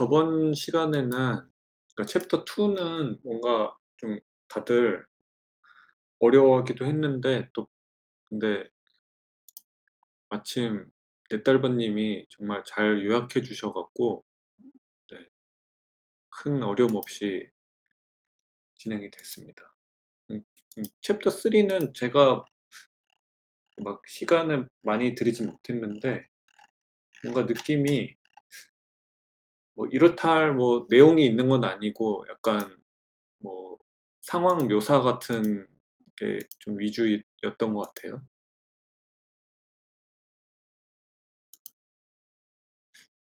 저번 시간에는 그러니까 챕터 2는 뭔가 좀 다들 어려워하기도 했는데 또 근데 마침 넷달버님이 정말 잘 요약해 주셔 갖고 네 큰 어려움 없이 진행이 됐습니다. 음 음 챕터 3는 제가 막 시간을 많이 들이지 못했는데 뭔가 느낌이 뭐 이렇다 할 뭐 내용이 있는 건 아니고 약간 뭐 상황 묘사 같은 게 좀 위주였던 것 같아요.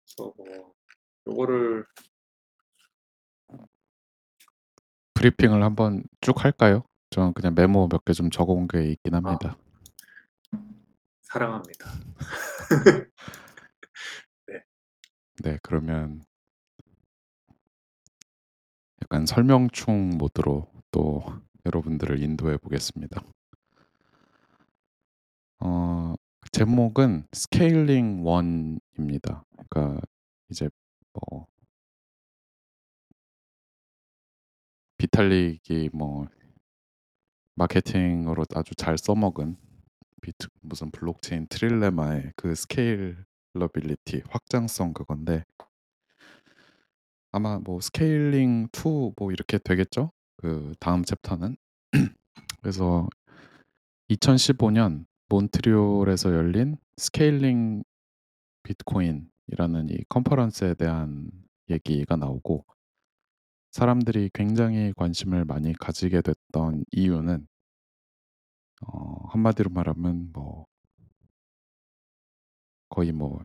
그래서 뭐 요거를 브리핑을 한번 쭉 할까요? 저는 그냥 메모 몇 개 좀 적어 온 게 있긴 아 합니다. 사랑합니다. 네, 그러면 약간 설명충 모드로 또 여러분들을 인도해 보겠습니다. 어, 제목은 스케일링 1입니다. 그러니까 이제 뭐 비탈릭이 뭐 마케팅으로 아주 잘 써먹은 비트 무슨 블록체인 trilemma의 그 scalability 확장성 그건데 아마 뭐 scaling 2 뭐 이렇게 되겠죠? 그 다음 챕터는 그래서 2015년 몬트리올에서 열린 scaling 비트코인이라는 이 컨퍼런스에 대한 얘기가 나오고 사람들이 굉장히 관심을 많이 가지게 됐던 이유는 어, 한마디로 말하면 뭐 거의 뭐, 뭐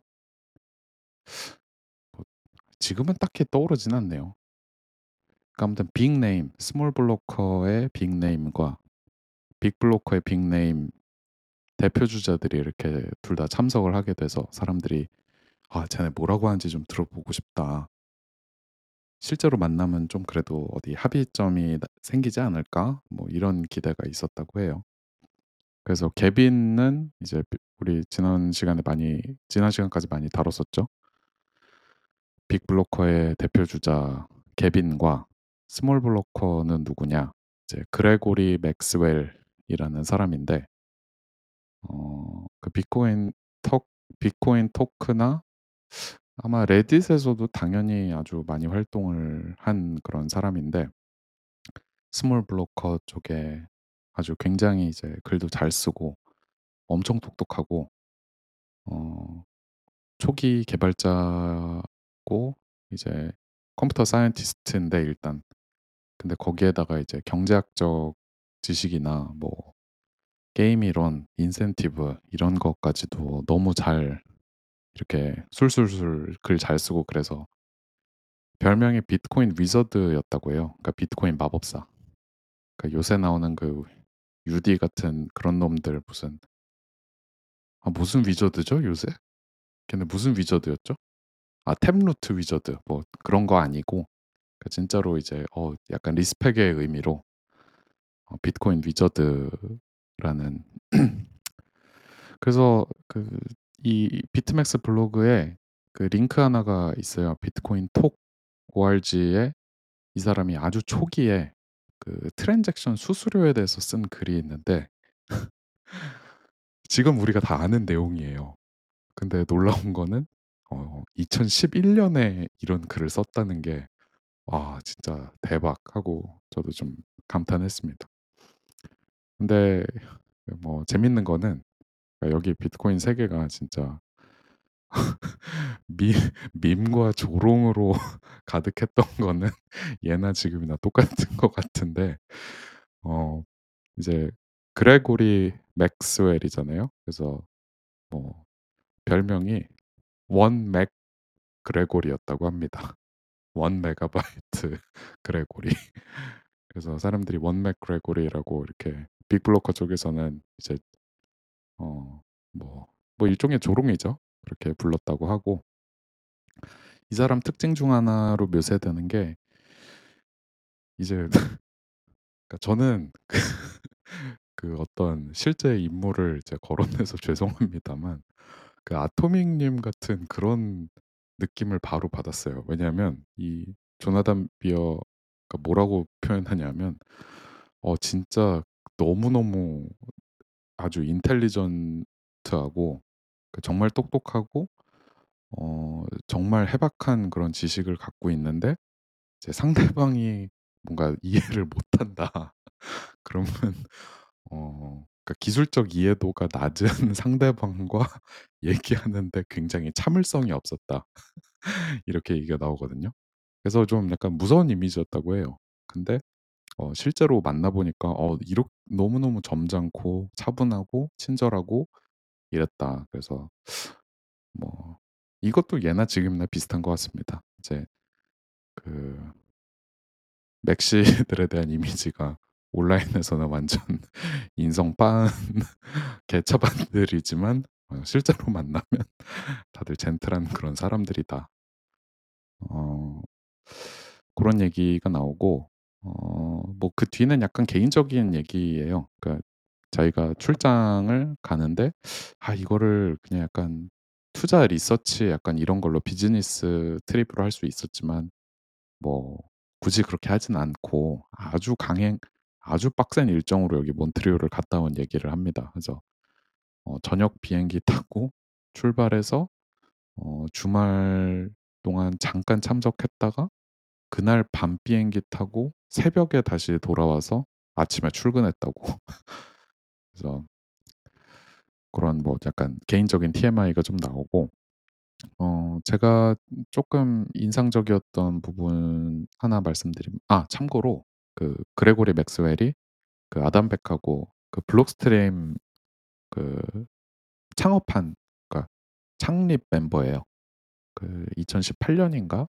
지금은 딱히 떠오르진 않네요. 그러니까 아무튼 빅네임, 스몰 블로커의 빅네임과 빅블로커의 빅네임 대표 주자들이 이렇게 둘 다 참석을 하게 돼서 사람들이 아, 쟤네 뭐라고 하는지 좀 들어보고 싶다. 실제로 만나면 좀 그래도 어디 합의점이 나- 생기지 않을까? 뭐 이런 기대가 있었다고 해요. 그래서 개빈은 이제 비- 우리 지난 시간에 많이 지난 시간까지 많이 다뤘었죠. big blocker의 대표 주자 개빈과 small blocker는 누구냐? 이제 그레고리 맥스웰이라는 사람인데 어, 그 비트코인 톡 비트코인 토크나 아마 레딧에서도 당연히 아주 많이 활동을 한 그런 사람인데 small blocker 쪽에 아주 굉장히 이제 글도 잘 쓰고 엄청 똑똑하고 어, 초기 개발자고 이제 컴퓨터 scientist인데 일단 근데 거기에다가 이제 경제학적 지식이나 뭐 게임 이론, 인센티브 이런 것까지도 너무 잘 이렇게 술술술 글 잘 쓰고 그래서 별명이 비트코인 wizard였다고 해요. 그러니까 비트코인 마법사. 그러니까 요새 나오는 그 Udi 같은 그런 놈들 무슨 아 무슨 wizard죠 요새? 걔네 무슨 wizard였죠? 아 Taproot wizard 뭐 그런 거 아니고 그러니까 진짜로 이제 어 약간 respect의 의미로 어, 비트코인 wizard라는 그래서 그 이 비트멕스 블로그에 그 링크 하나가 있어요. 비트코인 톡 org에 이 사람이 아주 초기에 그 transaction 수수료에 대해서 쓴 글이 있는데 지금 우리가 다 아는 내용이에요. 근데 놀라운 거는 어 2011년에 이런 글을 썼다는 게 와 진짜 대박 하고 저도 좀 감탄했습니다. 근데 뭐 재밌는 거는 그러니까 여기 비트코인 세계가 진짜 미 밈과 조롱으로 가득했던 거는 예나 지금이나 똑같은 것 같은데 어 이제 그레고리 맥스웰이잖아요. 그래서 뭐 별명이 one meg 그레고리였다고 합니다. one 메가바이트 그레고리. 그래서 사람들이 one meg 그레고리라고 이렇게 big blocker 쪽에서는 이제 어뭐뭐 일종의 조롱이죠. 그렇게 불렀다고 하고 이 사람 특징 중 하나로 묘사되는 게 이제 그러니까 저는 그 그 어떤 실제 인물을 이제 거론해서 죄송합니다만 그 아토믹 님 같은 그런 느낌을 바로 받았어요. 왜냐하면 이 조나단 비어가 뭐라고 표현하냐면 어 진짜 너무너무 아주 인텔리전트하고 그 정말 똑똑하고 어 정말 해박한 그런 지식을 갖고 있는데 이제 상대방이 뭔가 이해를 못한다. 그러면 어 그러니까 기술적 이해도가 낮은 상대방과 얘기하는데 굉장히 참을성이 없었다. 이렇게 얘기가 나오거든요. 그래서 좀 약간 무서운 이미지였다고 해요. 근데 어 실제로 만나 보니까 어 이렇 너무너무 점잖고 차분하고 친절하고 이랬다. 그래서 뭐 이것도 예나 지금이나 비슷한 것 같습니다. 이제 그 맥시들에 대한 이미지가 온라인에서는 완전 인성 빠은 개차반들이지만 어 실제로 만나면 다들 젠틀한 그런 사람들이다. 어 고런 얘기가 나오고 어 뭐 그 뒤는 약간 개인적인 얘기예요. 그러니까 자기가 출장을 가는데 아 이거를 그냥 약간 투자 리서치 약간 이런 걸로 비즈니스 트립으로 할 수 있었지만 뭐 굳이 그렇게 하진 않고 아주 강행 아주 빡센 일정으로 여기 몬트리올을 갔다 온 얘기를 합니다. 그래서 어 저녁 비행기 타고 출발해서 어 주말 동안 잠깐 참석했다가 그날 밤 비행기 타고 새벽에 다시 돌아와서 아침에 출근했다고. 그래서 그런 뭐 약간 개인적인 TMI가 좀 나오고 어 제가 쪼끔 인상적이었던 부분 하나 말씀드리면 아 참고로 그 그레고리 맥스웰이 그 아담 백하고 그 블록스트림 그 창업한 그러니까 창립 멤버예요. 그 2018 년인가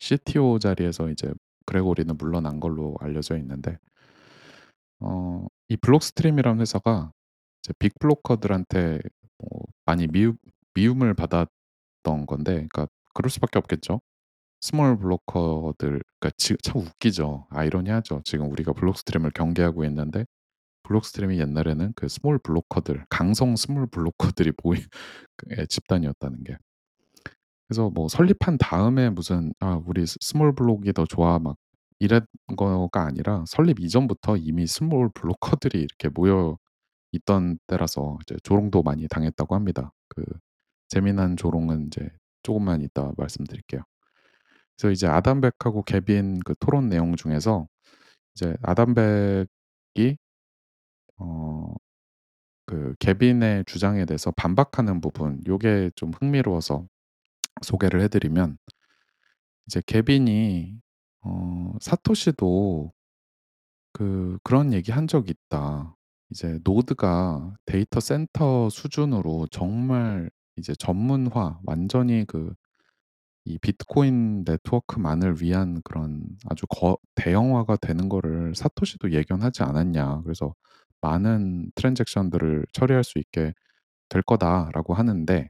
CTO 자리에서 이제 그레고리는 물러난 걸로 알려져 있는데 어 이 블록스트림이라는 회사가 이제 big blocker들한테 뭐 많이 미움 미움을 받았던 건데 그러니까 그럴 수밖에 없겠죠. small blocker들 그러니까 지금 참 웃기죠. 아이러니하죠. 지금 우리가 블록스트림을 경계하고 있는데 블록스트림이 옛날에는 그 small blocker들 강성 small blocker들이 모인 그예 집단이었다는 게. 그래서 뭐 설립한 다음에 무슨 "아 우리 스 small block이 더 좋아." 막 이런 거가 아니라 설립 이전부터 이미 small blocker들이 이렇게 모여 있던 때라서 이제 조롱도 많이 당했다고 합니다. 그 재미난 조롱은 인제 쪼금만 이따 말씀드릴게요. 그래서 이제 아담 백하고 개빈 그 토론 내용 중에서 이제 아담 백이 어그 개빈의 주장에 대해서 반박하는 부분 요게 좀 흥미로워서 소개를 해 드리면 이제 개빈이 어 "사토시도 그 그런 얘기 한 적이 있다. 이제 노드가 데이터 센터 수준으로 정말 이제 전문화 완전히 그 이 비트코인 네트워크만을 위한 그런 아주 거 대형화가 되는 거를 사토시도 예견하지 않았냐. 그래서 많은 transaction들을 처리할 수 있게 될 거다."라고 하는데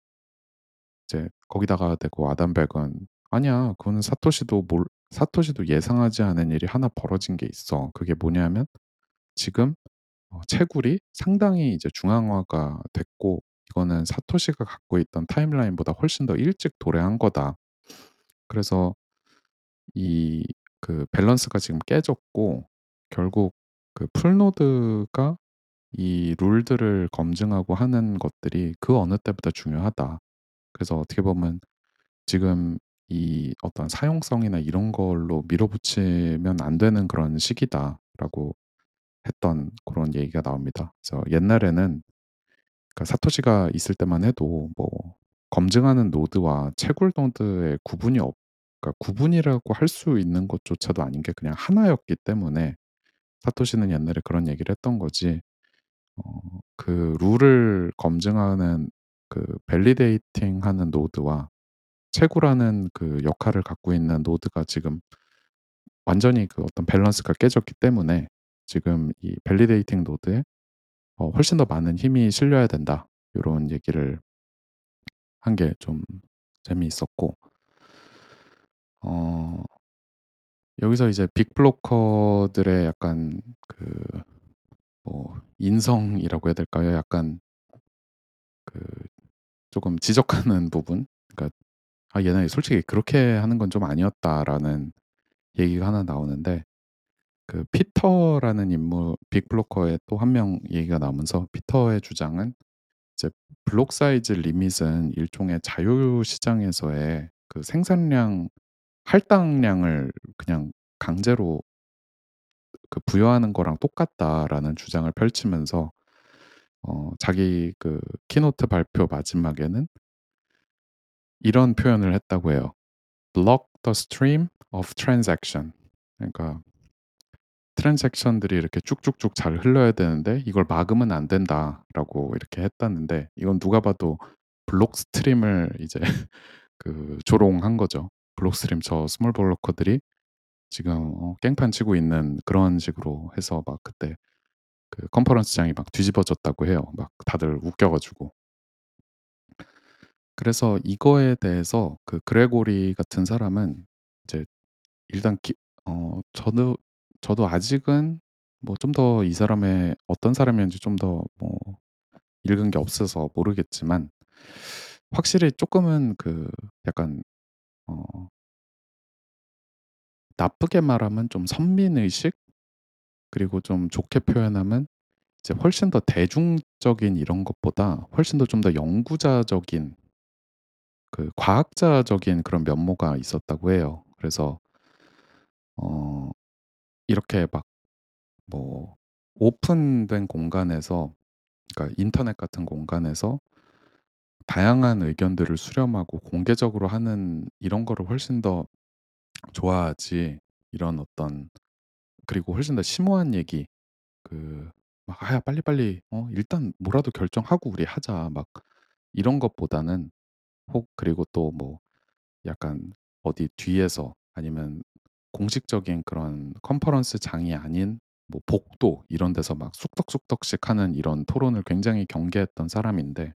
이제 거기다가 대고 아담 백은 "아니야. 그거는 사토시도 몰 사토시도 예상하지 않은 일이 하나 벌어진 게 있어. 그게 뭐냐면 지금 어 채굴이 상당히 이제 중앙화가 됐고 이거는 사토시가 갖고 있던 타임라인보다 훨씬 더 일찍 도래한 거다. 그래서 이 그 밸런스가 지금 깨졌고 결국 그 full node가 이 룰들을 검증하고 하는 것들이 그 어느 때보다 중요하다. 그래서 어떻게 보면 지금 이 어떤 사용성이나 이런 걸로 밀어붙이면 안 되는 그런 시기다."라고 했던 고런 얘기가 나옵니다. 그래서 옛날에는 그러니까 사토시가 있을 때만 해도 뭐 검증하는 노드와 채굴 노드의 구분이 없 그러니까 구분이라고 할 수 있는 것조차도 아닌 게 그냥 하나였기 때문에 사토시는 옛날에 그런 얘기를 했던 거지 어 그 룰을 검증하는 그 validating 하는 노드와 채굴하는 그 역할을 갖고 있는 노드가 지금 완전히 그 어떤 밸런스가 깨졌기 때문에 지금 이 validating 노드에 어 "훨씬 더 많은 힘이 실려야 된다." 요런 얘기를 한 게 좀 재미있었고 어 여기서 이제 big blocker들의 약간 그 뭐 인성이라고 해야 될까요? 약간 그 쪼금 지적하는 부분 그러니까 "아 얘네 솔직히 그렇게 하는 건 좀 아니었다."라는 얘기가 하나 나오는데 그 피터라는 인물 big blocker의 또 한 명 얘기가 나오면서 피터의 주장은 이제 block size limit은 일종의 자유 시장에서의 그 생산량 할당량을 그냥 강제로 그 부여하는 거랑 똑같다라는 주장을 펼치면서 어 자기 그 keynote 발표 마지막에는 이런 표현을 했다고 해요. "Block the stream of transaction." 그러니까 "transaction들이 이렇게 쭉쭉쭉 잘 흘러야 되는데 이걸 막으면 안 된다."라고 이렇게 했다는데 이건 누가 봐도 블록 스트림을 이제 그 조롱한 거죠. 블록 스트림 저 small blocker들이 지금 어 깽판 치고 있는 그런 식으로 해서 막 그때 그 컨퍼런스장이 막 뒤집어졌다고 해요. 막 다들 웃겨 가지고. 그래서 이거에 대해서 그 그레고리 같은 사람은 이제 일단 기 어 저도 저도 아직은 뭐 좀 더 이 사람의 어떤 사람이었는지 좀 더 뭐 읽은 게 없어서 모르겠지만 확실히 쪼끔은 그 약간 어 나쁘게 말하면 좀 선민의식 그리고 좀 좋게 표현하면 이제 훨씬 더 대중적인 이런 것보다 훨씬 더 좀 더 연구자적인 그 과학자적인 그런 면모가 있었다고 해요. 그래서 어 이렇게 막 뭐 오픈된 공간에서 그러니까 인터넷 같은 공간에서 다양한 의견들을 수렴하고 공개적으로 하는 이런 거를 훨씬 더 좋아하지 이런 어떤 그리고 훨씬 더 심오한 얘기 그 막 "아 빨리빨리 어 일단 뭐라도 결정하고 우리 하자." 막 이런 것보다는 혹 그리고 또 뭐 약간 어디 뒤에서 아니면 공식적인 그런 컨퍼런스 장이 아닌 뭐 복도 이런 데서 막 쑥덕쑥덕씩 하는 이런 토론을 굉장히 경계했던 사람인데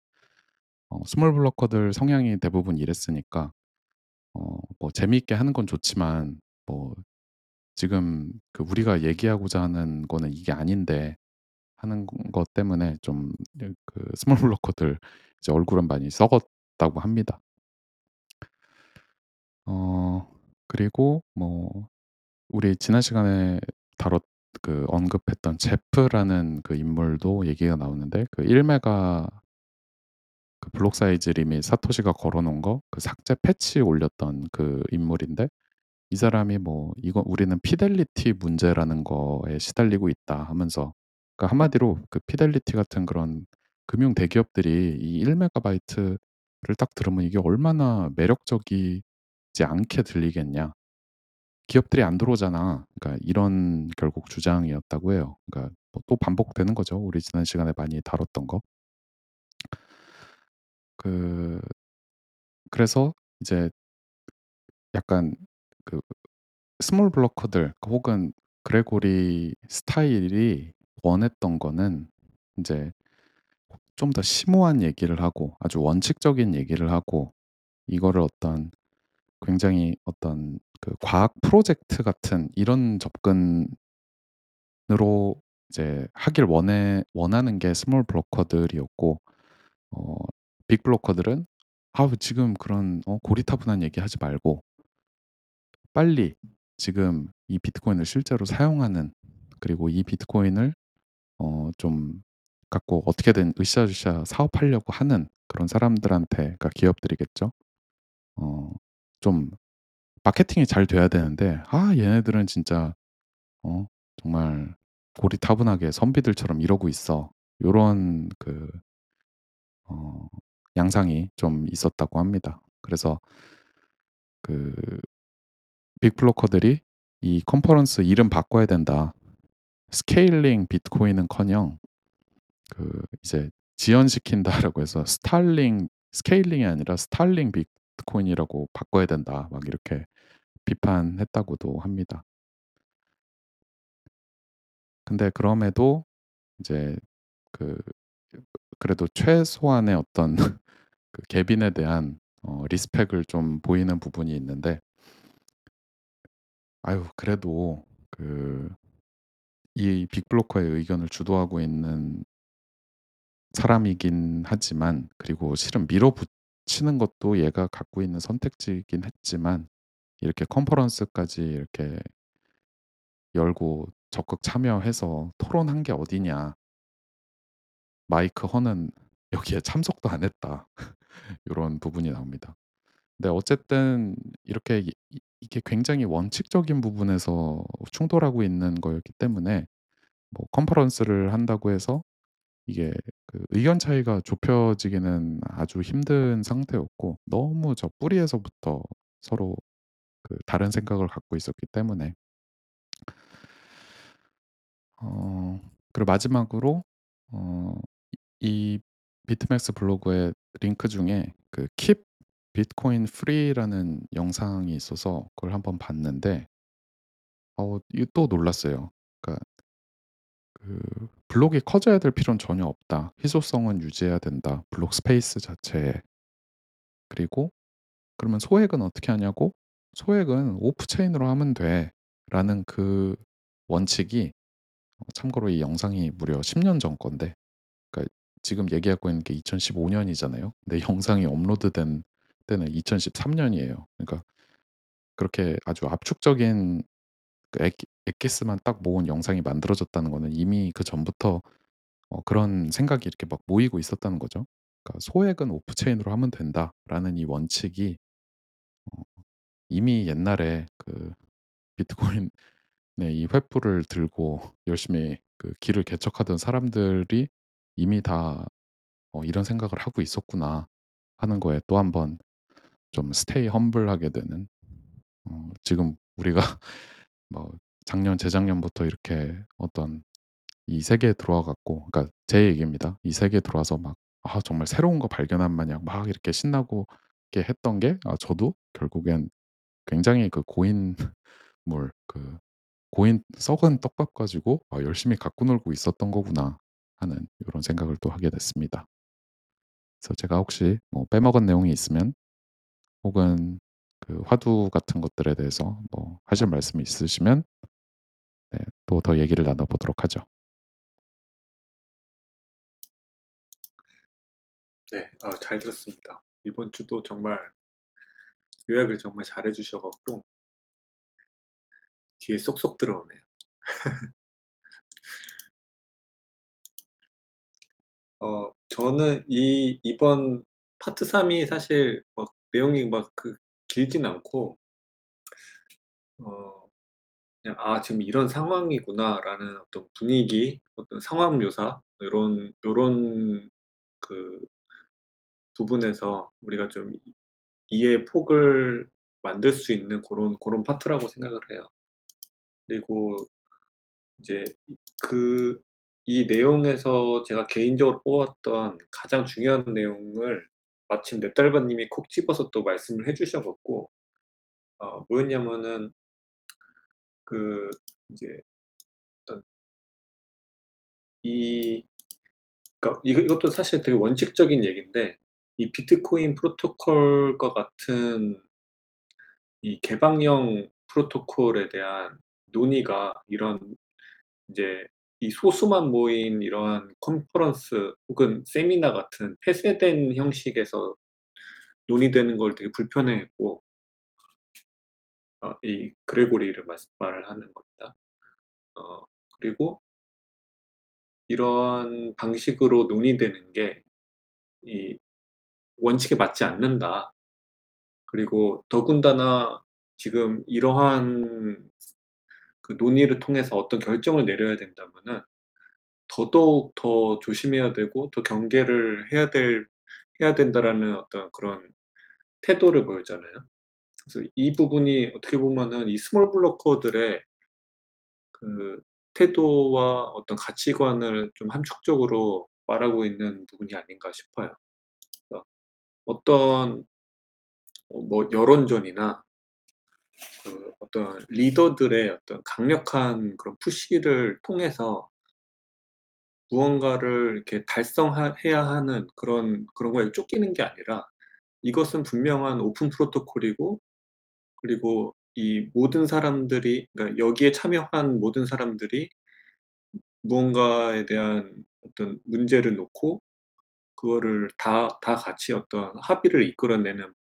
어 small blocker들 성향이 대부분 이랬으니까 어 뭐 재미있게 하는 건 좋지만 뭐 지금 그 "우리가 얘기하고자 하는 거는 이게 아닌데." 하는 것 때문에 좀네그 small blocker들 이제 얼굴은 많이 썩었다고 합니다. 어 그리고 뭐 우리 지난 시간에 다뤘 그 언급했던 제프라는 그 인물도 얘기가 나오는데 그 1 메가 그 block size limit 사토시가 걸어 놓은 거 그 삭제 패치 올렸던 그 인물인데 이 사람이 뭐 "이거 우리는 피델리티 문제라는 거에 시달리고 있다." 하면서 그러니까 한마디로 그 피델리티 같은 그런 금융 대기업들이 이 1 메가바이트를 딱 들으면 이게 얼마나 매력적이지 않게 들리겠냐. "기업들이 안 들어오잖아." 그러니까 이런 결국 주장이었다고 해요. 그러니까 뭐 또 반복되는 거죠. 우리 지난 시간에 많이 다뤘던 거. 그 그래서 이제 약간 그 small blocker들 혹은 그레고리 스타일이 원했던 거는 인제 좀 더 심오한 얘기를 하고 아주 원칙적인 얘기를 하고 이거를 어떤 굉장히 어떤 그 과학 프로젝트 같은 이런 접근 으로 이제 하길 원해 원하는 게 small blocker들이었고 어 big blocker들은 "아우 지금 그런 어 고리타분한 얘기 하지 말고" "빨리 지금 이 비트코인을 실제로 사용하는 그리고 이 비트코인을 어 좀 갖고 어떻게든 으쌰으쌰 사업하려고 하는 그런 사람들한테" 그러니까 기업들이겠죠. 어 좀 마케팅이 잘 돼야 되는데 아 얘네들은 진짜 어 정말 고리타분하게 선비들처럼 이러고 있어. 요런 그 어 양상이 좀 있었다고 합니다. 그래서 그빅 블로커들이 이 컨퍼런스 이름 바꿔야 된다. Scaling Bitcoin은커녕 그 이제 지연시킨다라고 해서 stalling scaling이 아니라 Stalling Bitcoin이라고 바꿔야 된다. 막 이렇게 비판했다고도 합니다. 근데 그럼에도 이제 그 그래도 최소한의 어떤 그 개빈에 대한 어 respect을 좀 보이는 부분이 있는데 아유 그래도 그 이 빅블로커의 의견을 주도하고 있는 사람이긴 하지만 그리고 실은 밀어붙 치는 것도 얘가 갖고 있는 선택지이긴 했지만 이렇게 컨퍼런스까지 이렇게 열고 적극 참여해서 토론한 게 어디냐. 마이크 허는 여기에 참석도 안 했다. 요런 부분이 나옵니다. 근데 어쨌든 이렇게 이게 굉장히 원칙적인 부분에서 충돌하고 있는 거였기 때문에 뭐 컨퍼런스를 한다고 해서 이게 그 의견 차이가 좁혀지기는 아주 힘든 상태였고 너무 저 뿌리에서부터 서로 그 다른 생각을 갖고 있었기 때문에 어 그리고 마지막으로 어 이 BitMEX 블로그의 링크 중에 그 Keep Bitcoin Free라는 영상이 있어서 그걸 한번 봤는데 어 이거 또 놀랐어요. 그러니까 그 "블록이 커져야 될 필요는 전혀 없다. 희소성은 유지해야 된다, block space 자체에." 그리고 그러면 "소액은 어떻게 하냐."고 "소액은 off-chain으로 하면 돼."라는 그 원칙이 어 참고로 이 영상이 무려 10년 전 건데 그러니까 지금 얘기하고 있는 게 2015 년이잖아요. 근데 영상이 업로드된 때는 2013 년이에요. 그러니까 그렇게 아주 압축적인 그 엑기 엑기스만 딱 모은 영상이 만들어졌다는 거는 이미 그 전부터 어 그런 생각이 이렇게 막 모이고 있었다는 거죠. 그러니까 '소액은 오프 체인으로 하면 된다.'라는 이 원칙이 어 이미 옛날에 그 비트코인 네이 횃불을 들고 열심히 그 길을 개척하던 사람들이 이미 다 어 '이런 생각을 하고 있었구나.' 하는 거에 또 한번 좀 스테이 험블하게 되는 어 지금 우리가 뭐 작년 재작년부터 이렇게 어떤 이 세계에 들어와 갖고 그러니까 제 얘기입니다. 이 세계에 들어와서 막 아 정말 새로운 거 발견한 마냥 막 이렇게 신나고 게 했던 게 아 저도 결국엔 굉장히 그 고인물 그 고인 썩은 떡밥 가지고 '아 열심히 갖고 놀고 있었던 거구나.' 하는 요런 생각을 또 하게 됐습니다. 그래서 제가 혹시 뭐 빼먹은 내용이 있으면 혹은 그 화두 같은 것들에 대해서 뭐 하실 말씀이 있으시면 네 또더 얘기를 나눠 보도록 하죠. 네. 아잘 들었습니다. 이번 주도 정말 요약을 정말 잘해 주셔 갖고 귀에 쏙쏙 들어오네요. 어 저는 이 이번 파트 3이 사실 막 내용이 막 그 길진 않고 어 그냥 '아 지금 이런 상황이구나.'라는 어떤 분위기, 어떤 상황 묘사 요런 요런 그 부분에서 우리가 좀 이해의 폭을 만들 수 있는 고런 고런 파트라고 생각을 해요. 그리고 이제 이그 이 내용에서 제가 개인적으로 뽑았던 가장 중요한 내용을 마침 넵달바 님이 콕 집어서 또 말씀을 해 주셔 갖고 어 뭐였냐면은 그 이제 이 그러니까 이것도 사실 되게 원칙적인 얘기인데 이 비트코인 프로토콜과 같은 이 개방형 프로토콜에 대한 논의가 이런 인제 이 소수만 모인 이러한 컨퍼런스 혹은 세미나 같은 폐쇄된 형식에서 논의되는 걸 되게 불편해했고 어 이 그레고리를 말을 하는 겁니다. 어 그리고 이러한 방식으로 논의되는 게 이 원칙에 맞지 않는다. 그리고 더군다나 지금 이러한 그 논의를 통해서 어떤 결정을 내려야 된다면은 더더욱 더 조심해야 되고 더 경계를 해야 될 해야 된다라는 어떤 그런 태도를 보였잖아요. 그래서 이 부분이 어떻게 보면은 이 small blocker들의 그 태도와 어떤 가치관을 좀 함축적으로 말하고 있는 부분이 아닌가 싶어요. 어떤 어뭐 여론전이나 그 어떤 리더들의 어떤 강력한 그런 push를 통해서 무언가를 이렇게 달성하 해야 하는 그런 그런 거에 쫓기는 게 아니라 이것은 분명한 오픈 프로토콜이고 그리고 이 모든 사람들이 그러니까 여기에 참여한 모든 사람들이 무언가에 대한 어떤 문제를 놓고 그거를 다 다 같이 어떤 합의를 이끌어내는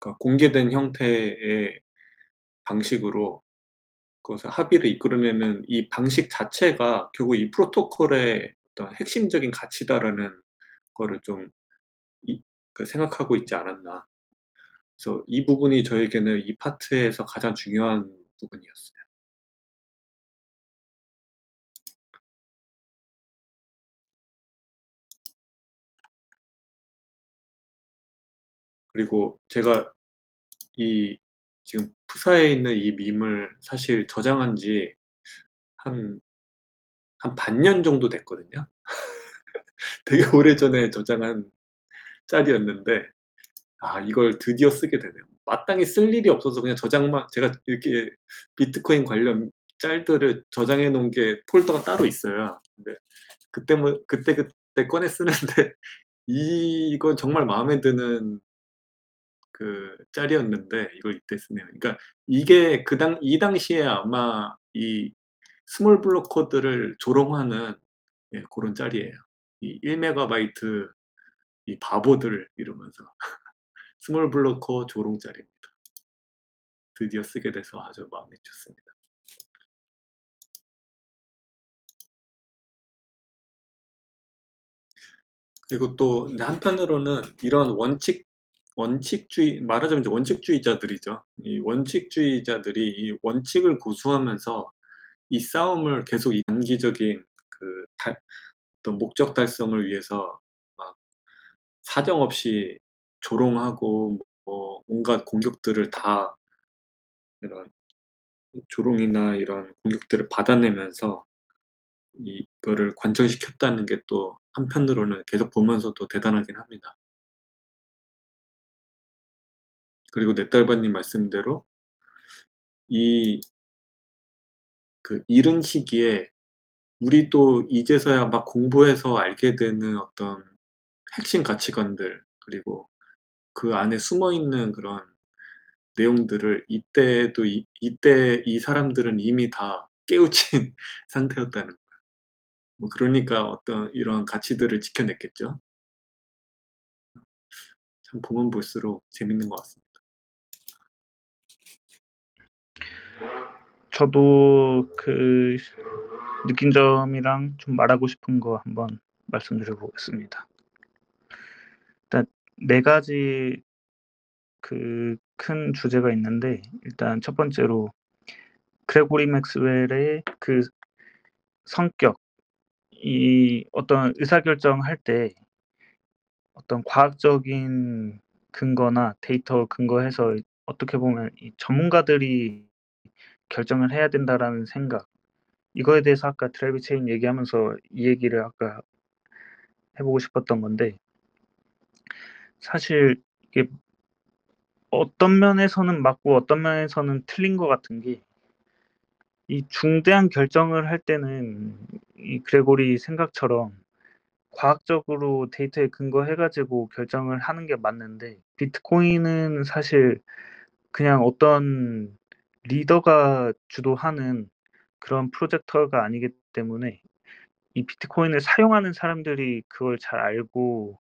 그러니까 공개된 형태의 방식으로 그것을 합의를 이끌어내는 이 방식 자체가 결국 이 프로토콜의 어떤 핵심적인 가치다라는 거를 좀이그 생각하고 있지 않았나. 그래서 이 부분이 저에게는 이 파트에서 가장 중요한 부분이었어요. 그리고 제가 이 지금 푸사에 있는 이 밈을 사실 저장한 지 한 한 반년 정도 됐거든요. 되게 오래전에 저장한 짤이었는데 아 이걸 드디어 쓰게 되네요. 마땅히 쓸 일이 없어서 그냥 저장만 제가 이렇게 비트코인 관련 짤들을 저장해 놓은 게 폴더가 따로 있어요. 근데 그때 뭐 그때 그때 꺼내 쓰는데 이건 정말 마음에 드는 그 짤이었는데 이걸 이때 쓰네요. 그러니까 이게 그 당 이 당시에 아마 이 small block core를 조롱하는 예 고런 짤이에요. 이 "1 메가바이트 이 바보들." 이러면서 small core 조롱 짤입니다. 드디어 쓰게 돼서 아주 마음이 좋습니다. 그리고 또 한편으로는 이런 원칙 원칙주의 말하자면 이제 원칙주의자들이죠. 이 원칙주의자들이 이 원칙을 고수하면서 이 싸움을 계속 이 단기적인 그 달 어떤 목적 달성을 위해서 막 사정없이 조롱하고 뭐 온갖 공격들을 다 이런 조롱이나 이런 공격들을 받아내면서 이거를 관철시켰다는 게 또 한편으로는 계속 보면서도 대단하긴 합니다. 그리고 넷달바님 말씀대로 이 그 이른 시기에 우리도 이제서야 막 공부해서 알게 되는 어떤 핵심 가치관들 그리고 그 안에 숨어 있는 그런 내용들을 이때도 이 이때 이 사람들은 이미 다 깨우친 상태였다는 거야. 뭐 그러니까 어떤 이런 가치들을 지켜냈겠죠. 참 보면 볼수록 재밌는 것 같습니다. 저도 그 느낀 점이랑 좀 말하고 싶은 거 한번 말씀드려 보겠습니다. 일단 4 가지 그 큰 주제가 있는데 일단 첫 번째로 그레고리 맥스웰의 그 성격 이 어떤 의사결정할 때 어떤 과학적인 근거나 데이터 근거해서 어떻게 보면 이 '전문가들이 결정을 해야 된다.'라는 생각 이거에 대해서 아까 drivechain 얘기하면서 이 얘기를 아까 해 보고 싶었던 건데 사실 이게 어떤 면에서는 맞고 어떤 면에서는 틀린 것 같은 게 이 중대한 결정을 할 때는 이 그레고리 생각처럼 과학적으로 데이터에 근거해 가지고 결정을 하는 게 맞는데 비트코인은 사실 그냥 어떤 리더가 주도하는 그런 프로젝트가 아니기 때문에 이 비트코인을 사용하는 사람들이 그걸 잘 알고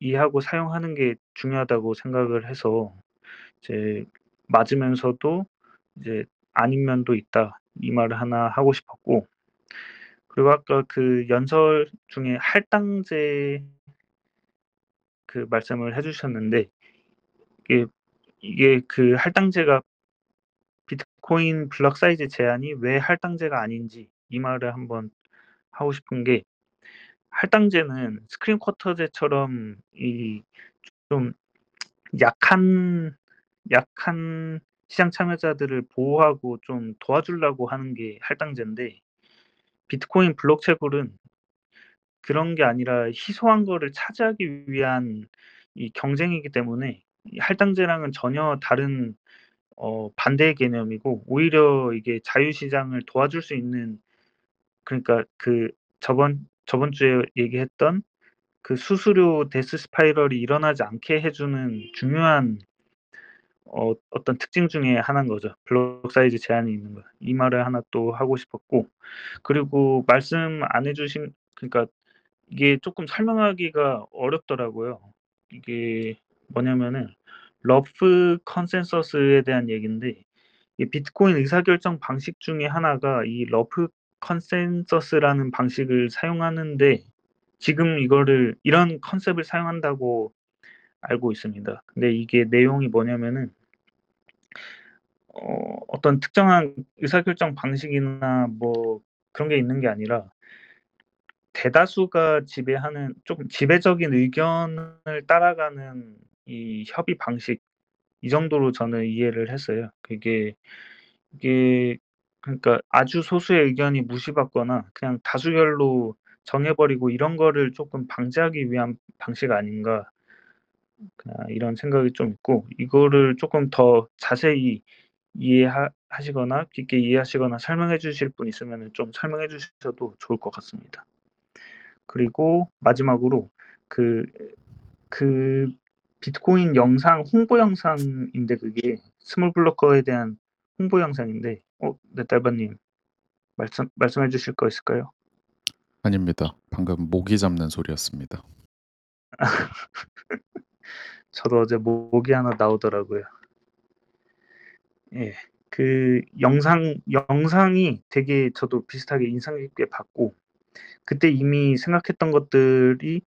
이해하고 사용하는 게 중요하다고 생각을 해서 이제 맞으면서도 이제 아닌 면도 있다. 이 말을 하나 하고 싶었고 그리고 아까 그 연설 중에 할당제 그 말씀을 해 주셨는데 이게 이게 그 할당제가 비트코인 블록 사이즈 제한이 왜 할당제가 아닌지 이 말을 한번 하고 싶은 게 할당제는 스크린 쿼터제처럼 이 좀 약한 약한 시장 참여자들을 보호하고 좀 도와주려고 하는 게 할당제인데 비트코인 블록체불은 그런 게 아니라 희소한 거를 차지하기 위한 이 경쟁이기 때문에 이 할당제랑은 전혀 다른 어 반대의 개념이고 오히려 이게 자유시장을 도와줄 수 있는 그러니까 그 저번 저번 주에 얘기했던 그 수수료 death spiral이 일어나지 않게 해 주는 중요한 어 어떤 특징 중에 하나인 거죠. block size 제한이 있는 거. 이 말을 하나 또 하고 싶었고 그리고 말씀 안 해 주신 그러니까 이게 쪼끔 설명하기가 어렵더라고요. 이게 뭐냐면은 rough consensus에 대한 얘긴데 이 비트코인 의사결정 방식 중에 하나가 이 rough 컨센서스라는 방식을 사용하는데 지금 이거를 이런 컨셉을 사용한다고 알고 있습니다. 근데 이게 내용이 뭐냐면은 어 어떤 특정한 의사결정 방식이나 뭐 그런 게 있는 게 아니라 대다수가 지배하는 쪼금 지배적인 의견을 따라가는 이 협의 방식 이 정도로 저는 이해를 했어요. 그게 이게 그러니까 아주 소수의 의견이 무시받거나 그냥 다수결로 정해 버리고 이런 거를 쪼끔 방지하기 위한 방식 아닌가 그냥 이런 생각이 좀 있고 이거를 쪼끔 더 자세히 이해하 하시거나 깊게 이해하시거나 설명해 주실 분 있으면은 좀 설명해 주셔도 좋을 것 같습니다. 그리고 마지막으로 그 그 비트코인 영상 홍보 영상인데 그게 small blocker에 대한 홍보 영상인데 어네 달바님 말씀 말씀해 주실 거 있을까요? 아닙니다. 방금 모기 잡는 소리였습니다. 저도 어제 모기 하나 나오더라고요. 예. 그 영상 영상이 되게 저도 비슷하게 인상 깊게 봤고 그때 이미 생각했던 것들이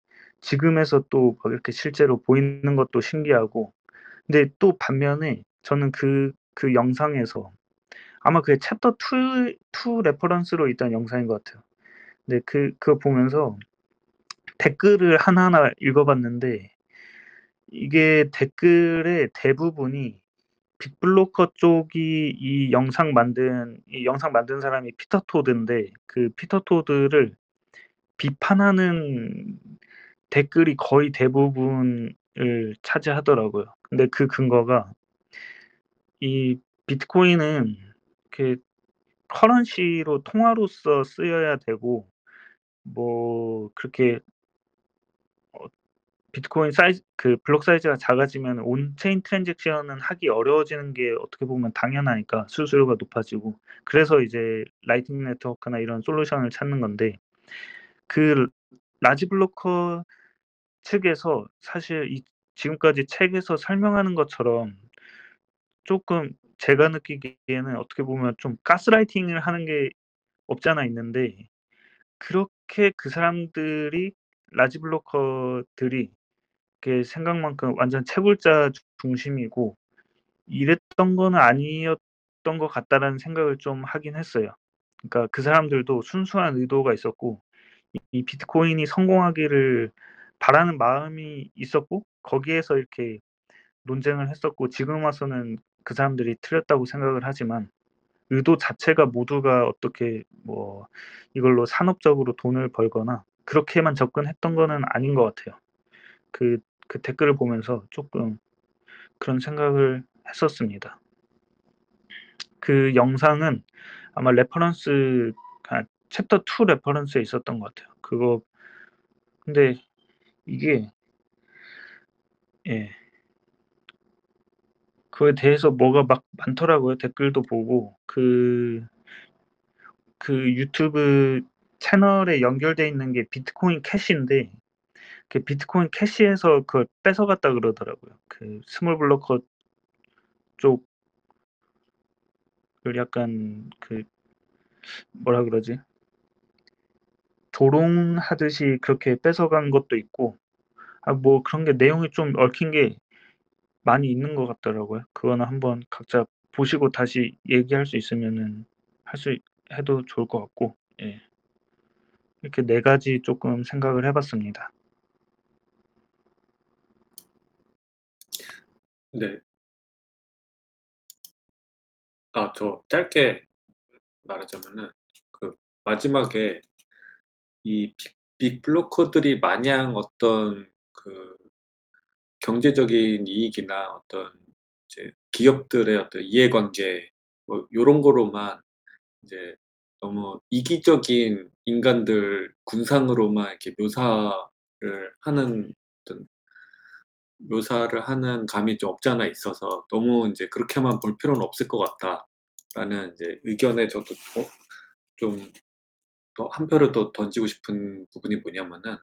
지금에서 또막 이렇게 실제로 보이는 것도 신기하고 근데 또 반면에 저는 그 그 영상에서 아마 그게 챕터 2 2 reference로 있던 영상인 것 같아요. 근데 그 그거 보면서 댓글을 하나하나 읽어 봤는데 이게 댓글의 대부분이 big blocker 쪽이 이 영상 만든 이 영상 만든 사람이 피터 토드인데 그 피터 토드를 비판하는 댓글이 거의 대부분을 차지하더라고요. 근데 그 근거가 이 비트코인은 그 currency로 통화로서 쓰여야 되고 뭐 그렇게 어 비트코인 사이즈 그 block size가 작아지면 on-chain transaction은 하기 어려워지는 게 어떻게 보면 당연하니까 수수료가 높아지고 그래서 이제 Lightning Network나 이런 솔루션을 찾는 건데 그 large blocker 측에서 사실 이 지금까지 책에서 설명하는 것처럼 쪼끔 제가 느끼기에는 어떻게 보면 좀 가스라이팅을 하는 게 없지 않아 있는데 그렇게 그 사람들이 large blocker들이 그 생각만큼 완전 채굴자 중심이고 이랬던 거는 아니었던 것 같다라는 생각을 좀 하긴 했어요. 그러니까 그 사람들도 순수한 의도가 있었고 이 이 비트코인이 성공하기를 바라는 마음이 있었고 거기에서 이렇게 논쟁을 했었고 지금 와서는 그 사람들이 틀렸다고 생각을 하지만 의도 자체가 모두가 어떻게 뭐 이걸로 산업적으로 돈을 벌거나 그렇게만 접근했던 거는 아닌 것 같아요. 그 그 댓글을 보면서 쪼끔 그런 생각을 했었습니다. 그 영상은 아마 reference 아 챕터 2 reference에 있었던 것 같아요. 그거 근데 이게 예. 그거에 대해서 뭐가 막 많더라고요. 댓글도 보고 그 그 유튜브 채널에 연결돼 있는 게 비트코인 캐시인데 그 비트코인 캐시에서 그걸 뺏어갔다 그러더라고요. 그 small blocker 쪽을 약간 그 뭐라 그러지? 조롱하듯이 그렇게 뺏어간 것도 있고 아 뭐 그런 게 내용이 좀 얽힌 게 많이 있는 것 같더라고요. 그거는 한번 각자 보시고 다시 얘기할 수 있으면은 할 수 해도 좋을 것 같고 예. 이렇게 4 가지 쪼끔 생각을 해 봤습니다. 네. 아 저 짧게 말하자면은 그 마지막에 이 빅 빅블로커들이 마냥 어떤 그 경제적인 이익이나 어떤 이제 기업들의 어떤 이해관계 뭐 요런 거로만 이제 너무 이기적인 인간들 군상으로만 이렇게 묘사를 하는 어떤 묘사를 하는 감이 좀 없지 않아 있어서 '너무 인제 그렇게만 볼 필요는 없을 것 같다.'라는 이제 의견에 저도 어 좀 더한 표를 더 던지고 싶은 부분이 뭐냐면은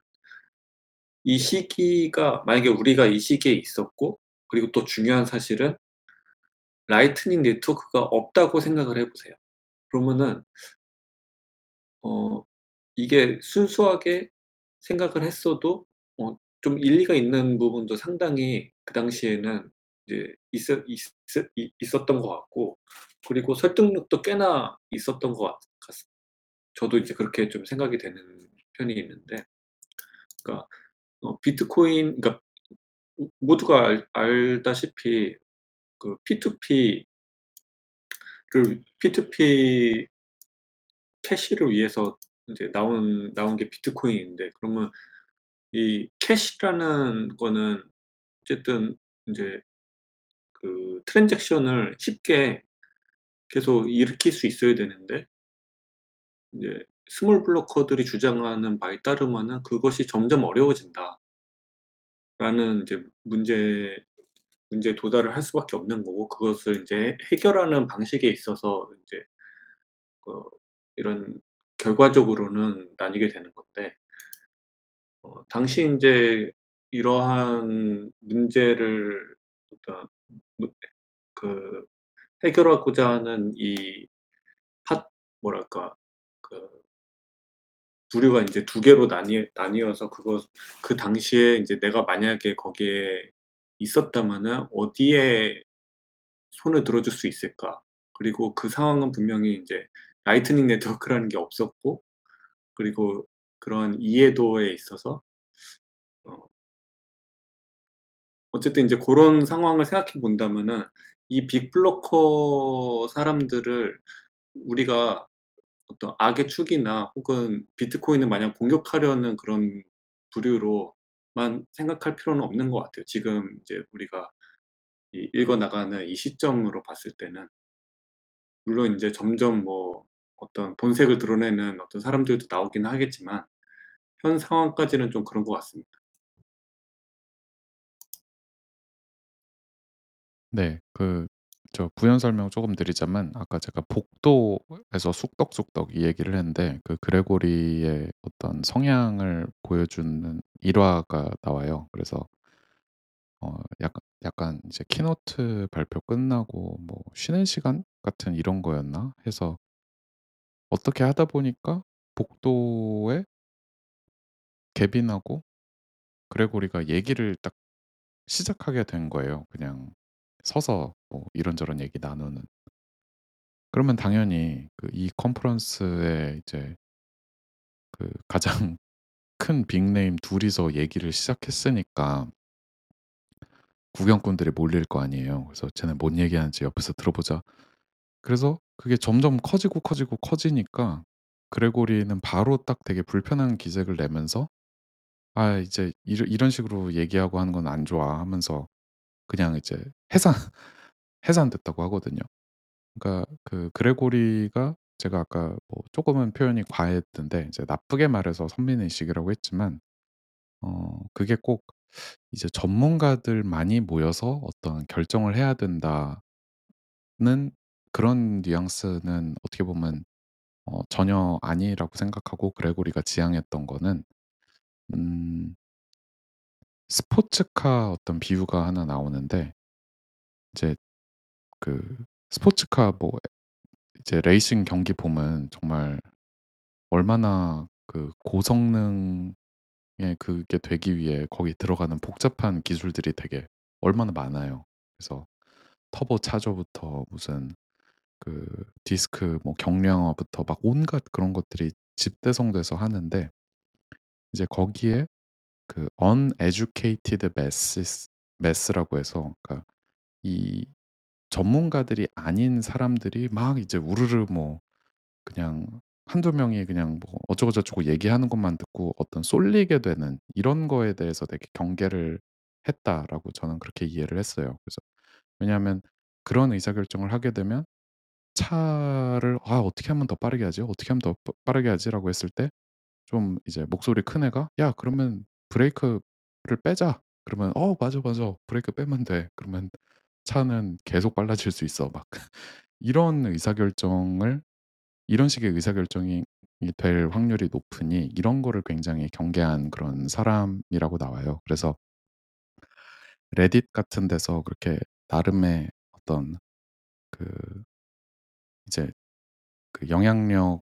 이 시기가 만약에 우리가 이 시기에 있었고 그리고 또 중요한 사실은 Lightning Network가 없다고 생각을 해 보세요. 그러면은 어 이게 순수하게 생각을 했어도 어 좀 일리가 있는 부분도 상당히 그 당시에는 이제 있었 있 있었던 것 같고 그리고 설득력도 꽤나 있었던 것 같 저도 이제 그렇게 좀 생각이 되는 편이 있는데. 그러니까 어 비트코인 그러니까 모 모두가 알 알다시피 그 P2P 를 P2P cash를 위해서 인제 나온 나온 게 비트코인인데 그러면 이 cash라는 거는 어쨌든 인제 그 transaction을 쉽게 계속 일으킬 수 있어야 되는데 이제 small blocker들이 주장하는 바에 따르면은 "그것이 점점 어려워진다." 라는 이제 문제 문제에 도달을 할 수밖에 없는 거고 그것을 인제 해결하는 방식에 있어서 인제 그 이런 결과적으로는 나뉘게 되는 건데 어 당시 인제 이러한 문제를 뭐그 해결하고자 하는 이파 뭐랄까 그 부류가 인제 2 개로 나뉘 나뉘어서 그것 그 당시에 인제 내가 만약에 거기에 있었다면은 어디에 손을 들어줄 수 있을까? 그리고 그 상황은 분명히 인제 Lightning Network라는 게 없었고 그리고 그런 이해도에 있어서 어 어쨌든 인제 고런 상황을 생각해 본다면은 이 big blocker 사람들을 우리가 어떤 악의 축이나 혹은 비트코인을 마냥 공격하려는 그런 부류로만 생각할 필요는 없는 것 같아요. 지금 이제 우리가 이 읽어 나가는 이 시점으로 봤을 때는. 물론 인제 점점 뭐 어떤 본색을 드러내는 어떤 사람들도 나오긴 하겠지만 현 상황까지는 좀 그런 것 같습니다. 네. 그 저 부연 설명 쪼금 드리자면 아까 제가 복도에서 쑥덕쑥덕 이 얘기를 했는데 그 그레고리의 어떤 성향을 보여주는 일화가 나와요. 그래서 어 약간 약간 이제 keynote 발표 끝나고 뭐 쉬는 시간 같은 이런 거였나 해서 어떻게 하다 보니까 복도에 개빈하고 그레고리가 얘기를 딱 시작하게 된 거예요 그냥 서서 뭐 이런저런 얘기 나누는. 그러면 당연히 그 이 컨퍼런스에 이제 그 가장 큰 빅네임 2 이서 얘기를 시작했으니까 구경꾼들이 몰릴 거 아니에요. 그래서 '쟤네 뭔 얘기하는지 옆에서 들어보자.' 그래서 그게 점점 커지고, 커지고 커지니까 그레고리는 바로 딱 되게 불편한 기색을 내면서 "아 이제 이러 이런 식으로 얘기하고 하는 건 안 좋아." 하면서 그냥 이제 해산 해산됐다고 하거든요. 그러니까 그 그레고리가 제가 아까 뭐 쪼금은 표현이 과했던데 이제 나쁘게 말해서 선민의식이라고 했지만 어 그게 꼭 이제 '전문가들만이 모여서 어떤 결정을 해야 된다.'는 그런 뉘앙스는 어떻게 보면 어 전혀 아니라고 생각하고 그레고리가 지향했던 거는 음 스포츠카 어떤 비유가 하나 나오는데 이제 그 스포츠카 뭐 이제 레이싱 경기 보면 정말 얼마나 그 고성능의 그게 되기 위해 거기 들어가는 복잡한 기술들이 되게 얼마나 많아요. 그래서 터보 차저부터 무슨 그 디스크 뭐 경량화부터 막 온갖 그런 것들이 집대성돼서 하는데 이제 거기에 그 uneducated masses mass라고 해서 그러니까 이 전문가들이 아닌 사람들이 막 이제 우르르 뭐 그냥 1-2 명이 그냥 뭐 어쩌고저쩌고 얘기하는 것만 듣고 어떤 쏠리게 되는 이런 거에 대해서 되게 경계를 했다라고 저는 그렇게 이해를 했어요. 그래서 왜냐하면 그런 의사결정을 하게 되면 차를 '아 어떻게 하면 더 빠르게 하지? 어떻게 하면 더 빠 빠르게 하지?'라고 했을 때 좀 이제 목소리 큰 애가 "야 그러면 브레이크를 빼자." 그러면 "어 맞아, 맞아. 브레이크 빼면 돼. 그러면 차는 계속 빨라질 수 있어." 막 이런 의사결정을 이런 식의 의사결정이 될 확률이 높으니 이런 거를 굉장히 경계한 그런 사람이라고 나와요. 그래서 레딧 같은 데서 그렇게 나름의 어떤 그 이제 그 영향력을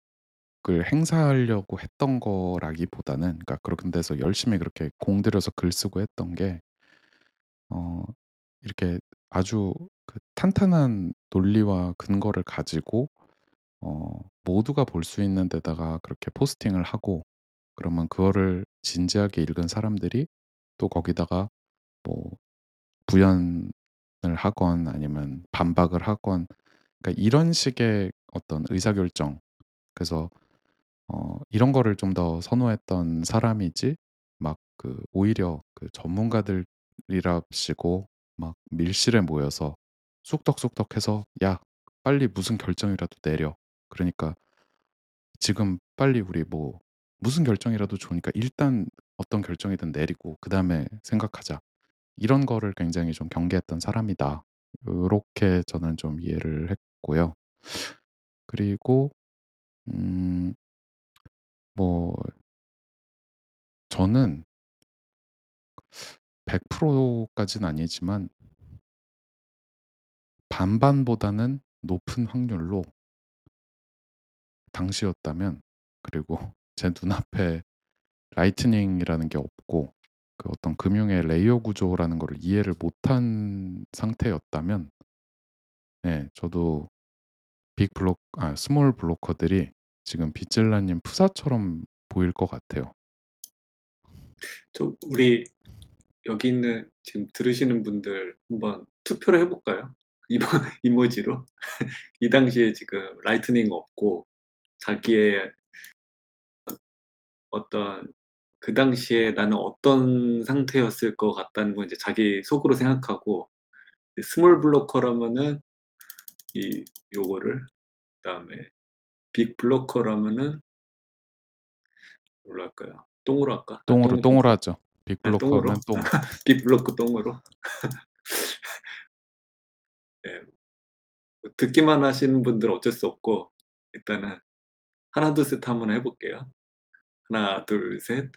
행사하려고 했던 거라기보다는 그러니까 그런 데서 열심히 그렇게 공들여서 글 쓰고 했던 게 어 이렇게 아주 그 탄탄한 논리와 근거를 가지고 어 모두가 볼 수 있는 데다가 그렇게 포스팅을 하고 그러면 그거를 진지하게 읽은 사람들이 또 거기다가 뭐 부연을 하건 아니면 반박을 하건 그러니까 이런 식의 어떤 의사결정. 그래서 어 이런 거를 좀 더 선호했던 사람이지 막 그 오히려 그 전문가들이랍시고 막 밀실에 모여서 쑥덕쑥덕해서 "야 빨리 무슨 결정이라도 내려. 그러니까 지금 빨리 우리 뭐 무슨 결정이라도 좋으니까 일단 어떤 결정이든 내리고 그다음에 생각하자." 이런 거를 굉장히 좀 경계했던 사람이다. 요렇게 저는 좀 이해를 했고요. 그리고 음 뭐 저는 100% 까진 아니지만 반반보다는 높은 확률로 당시였다면 그리고 제 눈앞에 Lightning이라는 게 없고 그 어떤 금융의 layer 구조라는 거를 이해를 못한 상태였다면 네 저도 big block 아 small blocker들이 지금 빗젤라님 프사처럼 보일 것 같아요. 저 우리 여기 있는 지금 들으시는 분들 한번 투표를 해 볼까요? 이번 이모지로. 이 당시에 지금 Lightning 없고 자기의 어떤 그 당시에 '나는 어떤 상태였을 것 같다.'는 걸 이제 자기 속으로 생각하고 이 small blocker라면은 이 요거를 그다음에 big blocker라면은 뭘로 할까요? 똥으로 할까? 아 똥으로 똥으로 좀 하죠. 빅아 똥으로? 똥. 빅 블로커 똥으로? 네. 뭐 듣기만 하시는 분들은 어쩔 수 없고 일단은 하나 둘 셋 한번 해 볼게요. 하나 둘 셋.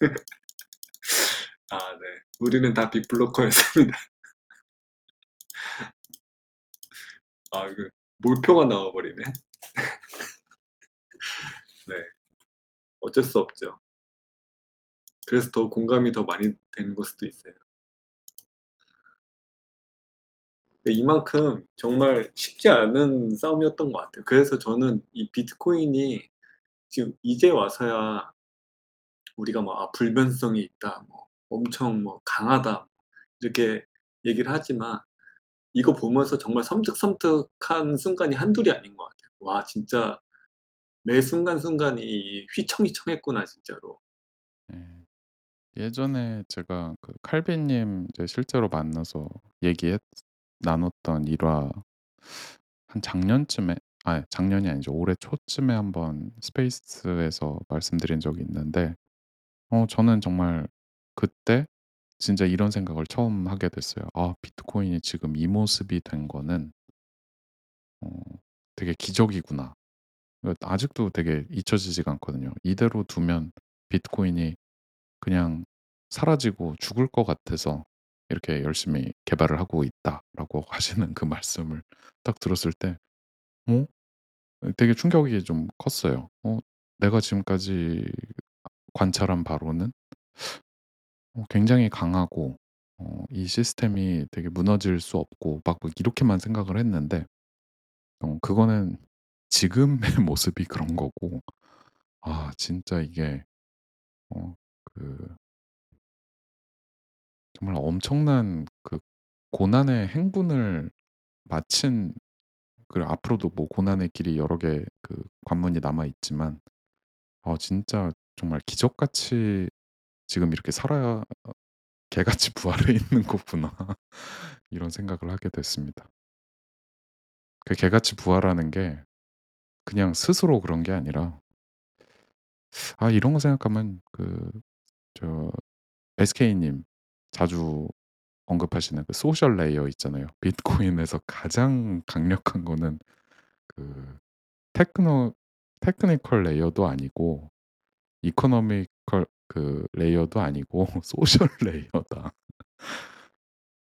아 네. 우리는 다 빅 블로커였습니다. 아 이거 몰표가 나와 버리네. 네. 어쩔 수 없죠. 그래서 더 공감이 더 많이 되는 걸 수도 있어요. 네 이만큼 정말 쉽지 않은 싸움이었던 것 같아요. 그래서 저는 이 비트코인이 지금 이제 와서야 우리가 뭐 "아 불변성이 있다." 뭐 "엄청 뭐 강하다." 이렇게 얘기를 하지만 이거 보면서 정말 섬뜩섬뜩한 순간이 한둘이 아닌 것 같아요. '와 진짜 매 순간 순간이 휘청휘청했구나 진짜로.' 예. 예전에 제가 그 칼빈님 이제 실제로 만나서 얘기했 나눴던 일화 한 작년쯤에 아 작년이 아니죠. 올해 초쯤에 한번 스페이스에서 말씀드린 적이 있는데 어 저는 정말 그때 진짜 이런 생각을 처음 하게 됐어요. '아 비트코인이 지금 이 모습이 된 거는' '어 되게 기적이구나.' 그 아직도 되게 잊혀지지가 않거든요. '이대로 두면 비트코인이 그냥 사라지고 죽을 것 같아서 이렇게 열심히 개발을 하고 있다.'라고 하시는 그 말씀을 딱 들었을 때어어 되게 충격이 좀 컸어요. 어 내가 지금까지 관찰한 바로는 어 굉장히 강하고 어 이 시스템이 되게 무너질 수 없고 막 뭐 이렇게만 생각을 했는데 어 그거는 지금의 모습이 그런 거고 아 진짜 이게 어 그 정말 엄청난 그 고난의 행군을 마친 그리고 앞으로도 뭐 고난의 길이 여러 개 그 관문이 남아 있지만 어 진짜 정말 '기적같이 지금 이렇게 살아 개같이 부활해 있는 거구나.' 이런 생각을 하게 됐습니다. 그 개같이 부활하는 게 그냥 스스로 그런 게 아니라 아 이런 거 생각하면 그 저 SK님 자주 언급하시는 그 social layer 있잖아요. 비트코인에서 가장 강력한 거는 그 techno technical layer도 아니고 economical 그 layer도 아니고 social layer다.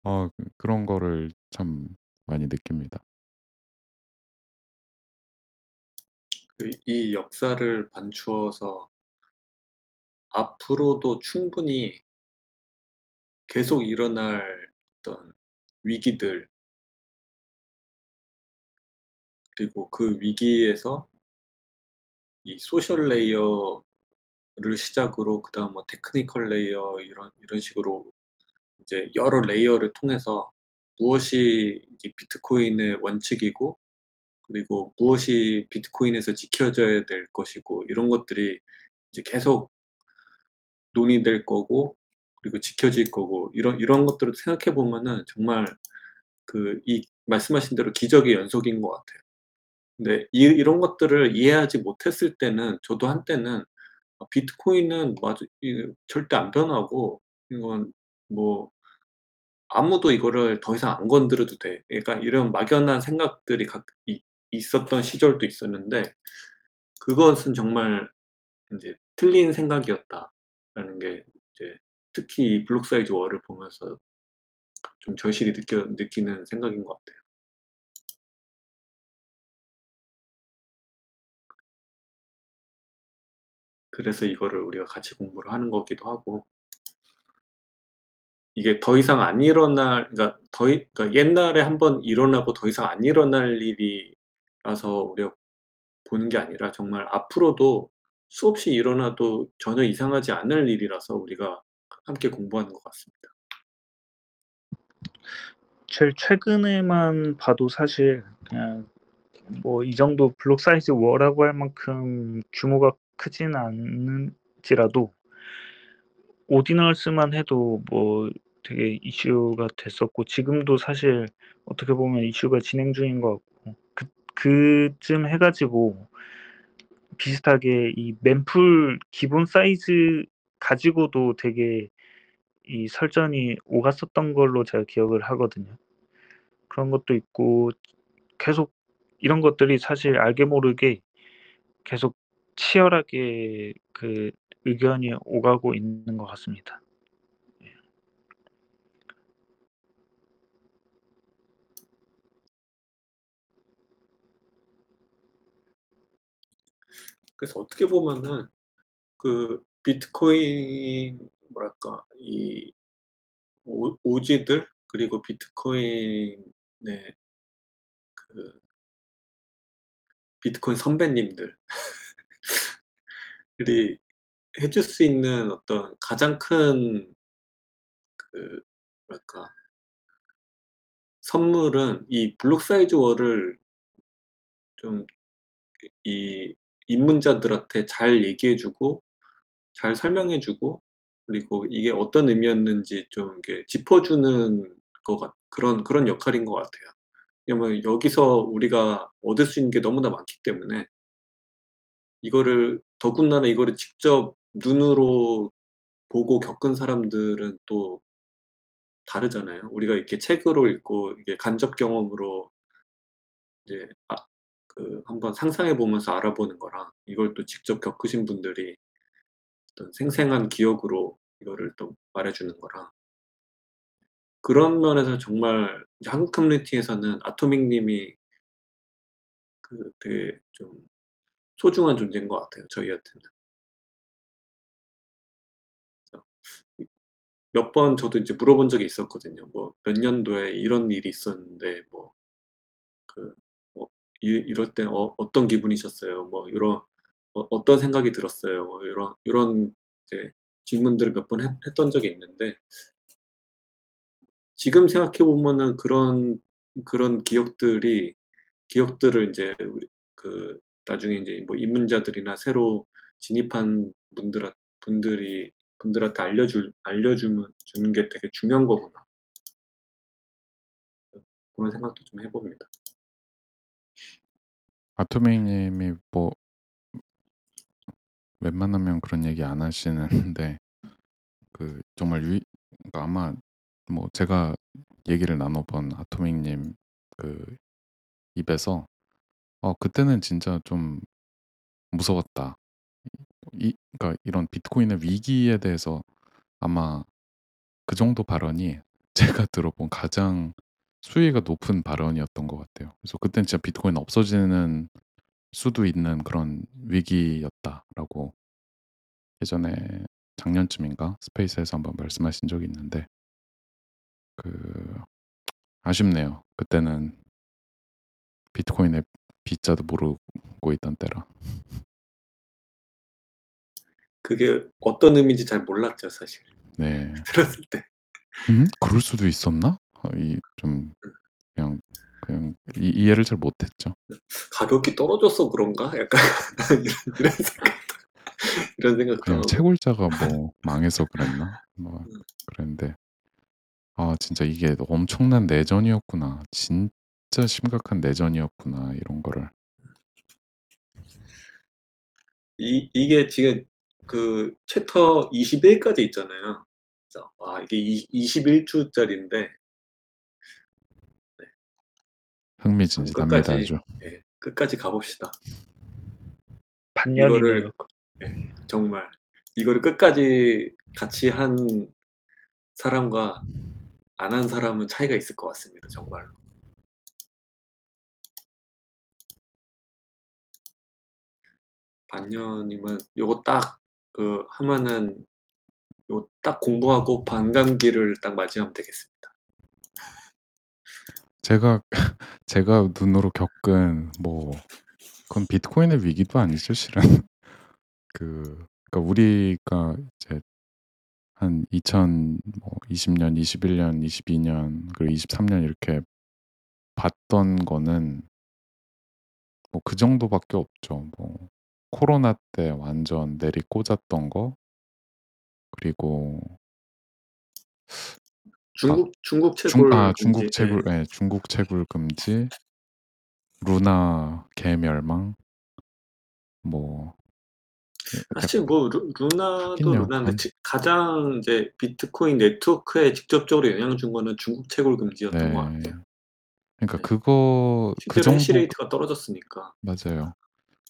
어 그 그런 거를 참 많이 느낍니다. 그 이 역사를 반추어서 앞으로도 충분히 계속 일어날 어떤 위기들. 그리고 그 위기에서 이 social layer를 시작으로 그다음 뭐 technical layer 이런 이런 식으로 이제 여러 layer를 통해서 무엇이 이제 비트코인의 원칙이고 그리고 무엇이 비트코인에서 지켜져야 될 것이고 이런 것들이 이제 계속 논의될 거고 그리고 지켜질 거고 이런 이런 것들을 생각해 보면은 정말 그 이 말씀하신 대로 기적의 연속인 것 같아요. 근데 이 이런 것들을 이해하지 못했을 때는 저도 한때는 아 비트코인은 이 절대 안 변하고 이건 뭐 아무도 이거를 더 이상 안 건드려도 돼. 약간 이런 막연한 생각들이 각있 있었던 시절도 있었는데 그것은 정말 인제 '틀린 생각이었다.'라는 게 이제 특히 이 블록 사이즈 월을 보면서 좀 절실히 느껴 느끼는 생각인 것 같아요. 그래서 이거를 우리가 같이 공부를 하는 거기도 하고 이게 더 이상 안 일어날 그러니까 더이 그러니까 옛날에 1번 일어나고 더 이상 안 일어날 일이라서 우리가 보는 게 아니라 정말 앞으로도 수없이 일어나도 전혀 이상하지 않을 일이라서 우리가 함께 공부하는 것 같습니다. 제일 최근에만 봐도 사실 그냥 뭐 이 정도 블록 사이즈 워라고 할 만큼 규모가 크진 않을지라도 오디널스만 해도 뭐 되게 이슈가 됐었고 지금도 사실 어떻게 보면 이슈가 진행 중인 것 같고 그 그쯤 해 가지고 비슷하게 이 멤풀 기본 사이즈 가지고도 되게 이 설전이 오갔었던 걸로 제가 기억을 하거든요. 그런 것도 있고 계속 이런 것들이 사실 알게 모르게 계속 치열하게 그 의견이 오가고 있는 것 같습니다. 예. 그래서 어떻게 보면은 그 비트코인 뭐랄까 이 오 오지들 그리고 비트코인의 그 비트코인 선배님들. 들이 해줄 수 있는 어떤 가장 큰 그 뭐랄까 선물은 이 블록 사이즈 월을 좀 이 입문자들한테 잘 얘기해 주고 잘 설명해 주고 그리고 이게 어떤 의미였는지 좀 이렇게 짚어 주는 것 같 그런 그런 역할인 것 같아요. 왜냐면 여기서 우리가 얻을 수 있는 게 너무나 많기 때문에 이거를 더군다나 이거를 직접 눈으로 보고 겪은 사람들은 또 다르잖아요. 우리가 이렇게 책으로 읽고 이게 간접 경험으로 이제 아 그 한번 상상해 보면서 알아보는 거랑 이걸 또 직접 겪으신 분들이 어떤 생생한 기억으로 이거를 또 말해 주는 거랑 그런 면에서 정말 한국 커뮤니티에서는 아토믹 님이 그 되게 좀 소중한 존재인 것 같아요, 저희한테는. 몇 번 저도 이제 물어본 적이 있었거든요. 뭐 "몇 년도에 이런 일이 있었는데 뭐 그 뭐 이 이럴 때 어 어떤 기분이셨어요?" 뭐 요런 " 어 어떤 생각이 들었어요?" 뭐 요런 이제 질문들을 몇번했 했던 적이 있는데 지금 생각해 보면은 그런 그런 기억들이 기억들을 우리 그 나중에 인제 뭐 입문자들이나 새로 진입한 분들한 분들이 분들한테 알려줄 알려주면 주는 게 되게 중요한 거구나. 그런 생각도 좀 해 봅니다. 아토믹 님이 뭐 웬만하면 그런 얘기 안 하시는데 그 정말 유이 그러니까 아마 뭐 제가 얘기를 나눠 본 아토믹 님 그 입에서 어 그때는 진짜 좀 무서웠다. 이 그러니까 이런 비트코인의 위기에 대해서 아마 그 정도 발언이 제가 들어본 가장 수위가 높은 발언이었던 것 같아요. 그래서 그땐 진짜 '비트코인 없어지는 수도 있는 그런 위기였다.'라고 예전에 작년쯤인가 스페이스에서 한번 말씀하신 적이 있는데 그 아쉽네요. 그때는 비트코인의 비자도 모르고 있던 때라. 그게 어떤 의미인지 잘 몰랐죠, 사실. 네. 들었을 때. '음? 그럴 수도 있었나?' 어 이 좀 그냥 그냥 이 이해를 잘 못했죠. '가격이 떨어져서 그런가?' 약간 이런 이런 생각도 이런 생각도 그냥. 채굴자가 뭐 망해서 그랬나? 뭐 음. 그랬는데 아 진짜 이게 엄청난 내전이었구나. 진짜 심각한 내전이었구나 이런 거를. 이 이게 지금 그 챕터 21 까지 있잖아요. 그래서 와 이게 이21 주짜리인데 네. 그럼 흥미진진합니다 끝까지. 예 끝까지 가 봅시다. 반년이네요. 이거를 예 정말 이거를 끝까지 같이 한 사람과 안 한 사람은 차이가 있을 것 같습니다, 정말로. 반년이면 요거 딱 그 하면은 요거 딱 공부하고 반감기를 딱 맞이하면 되겠습니다. 제가 제가 눈으로 겪은 뭐 그건 비트코인의 위기도 아니죠, 실은. 그 그러니까 우리가 이제 한 2000뭐 20년, 21년, 22년 그리고 23년 이렇게 봤던 거는 뭐 그 정도밖에 없죠. 뭐 코로나 때 완전 내리꽂았던 거 그리고 중국 중국 중 채굴 아 금지. 중국 예. 채굴 예 중국 채굴 금지 루나 개멸망 뭐 예 약간 사실 뭐 루 루나도. 루나인데 그건 지 가장 이제 비트코인 네트워크에 직접적으로 영향을 준 거는 중국 채굴 금지였던 것 네. 같아요. 그러니까 네. 그거 그 실제로 hash 정도 rate가 떨어졌으니까. 맞아요.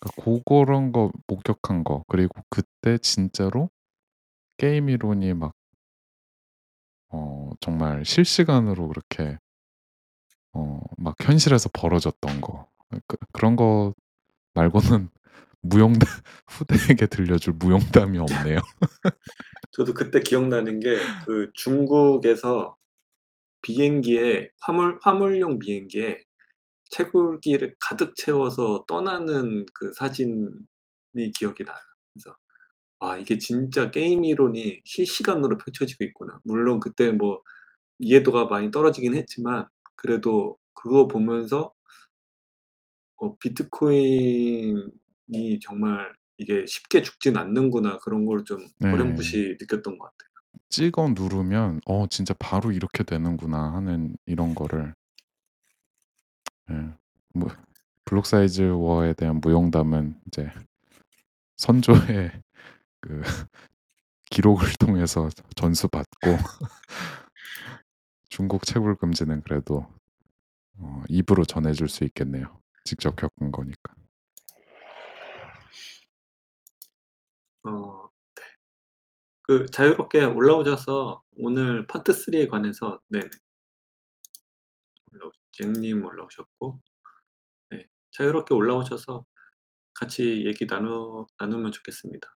그러니까 고거런 거 목격한 거 그리고 그때 진짜로 게임 이론이 막 어 정말 실시간으로 그렇게 어 막 현실에서 벌어졌던 거. 그 그런 거 말고는 무용담 후대에게 들려줄 무용담이 없네요. 저도 그때 기억나는 게 그 중국에서 비행기에 화물 화물용 비행기에 채굴기를 가득 채워서 떠나는 그 사진이 기억이 나요. 그래서 ' 아 이게 진짜 게임 이론이 실시간으로 펼쳐지고 있구나.' 물론 그때 뭐 이해도가 많이 떨어지긴 했지만 그래도 그거 보면서 어 '비트코인이 정말 이게 쉽게 죽진 않는구나.' 그런 걸 좀 네. 어렴풋이 느꼈던 것 같아요. 찍어 누르면 '어 진짜 바로 이렇게 되는구나.' 하는 이런 거를 예. 뭐 블록 사이즈 워에 대한 무용담은 이제 선조의 그 기록을 통해서 전수 받고 중국 채굴 금지는 그래도 어 입으로 전해 줄 수 있겠네요. 직접 겪은 거니까. 어 네. 그 자유롭게 올라오셔서 오늘 파트 3에 관해서. 올라오 잭님 올라오셨고 네 자유롭게 올라오셔서 같이 얘기 나누 나누면 좋겠습니다.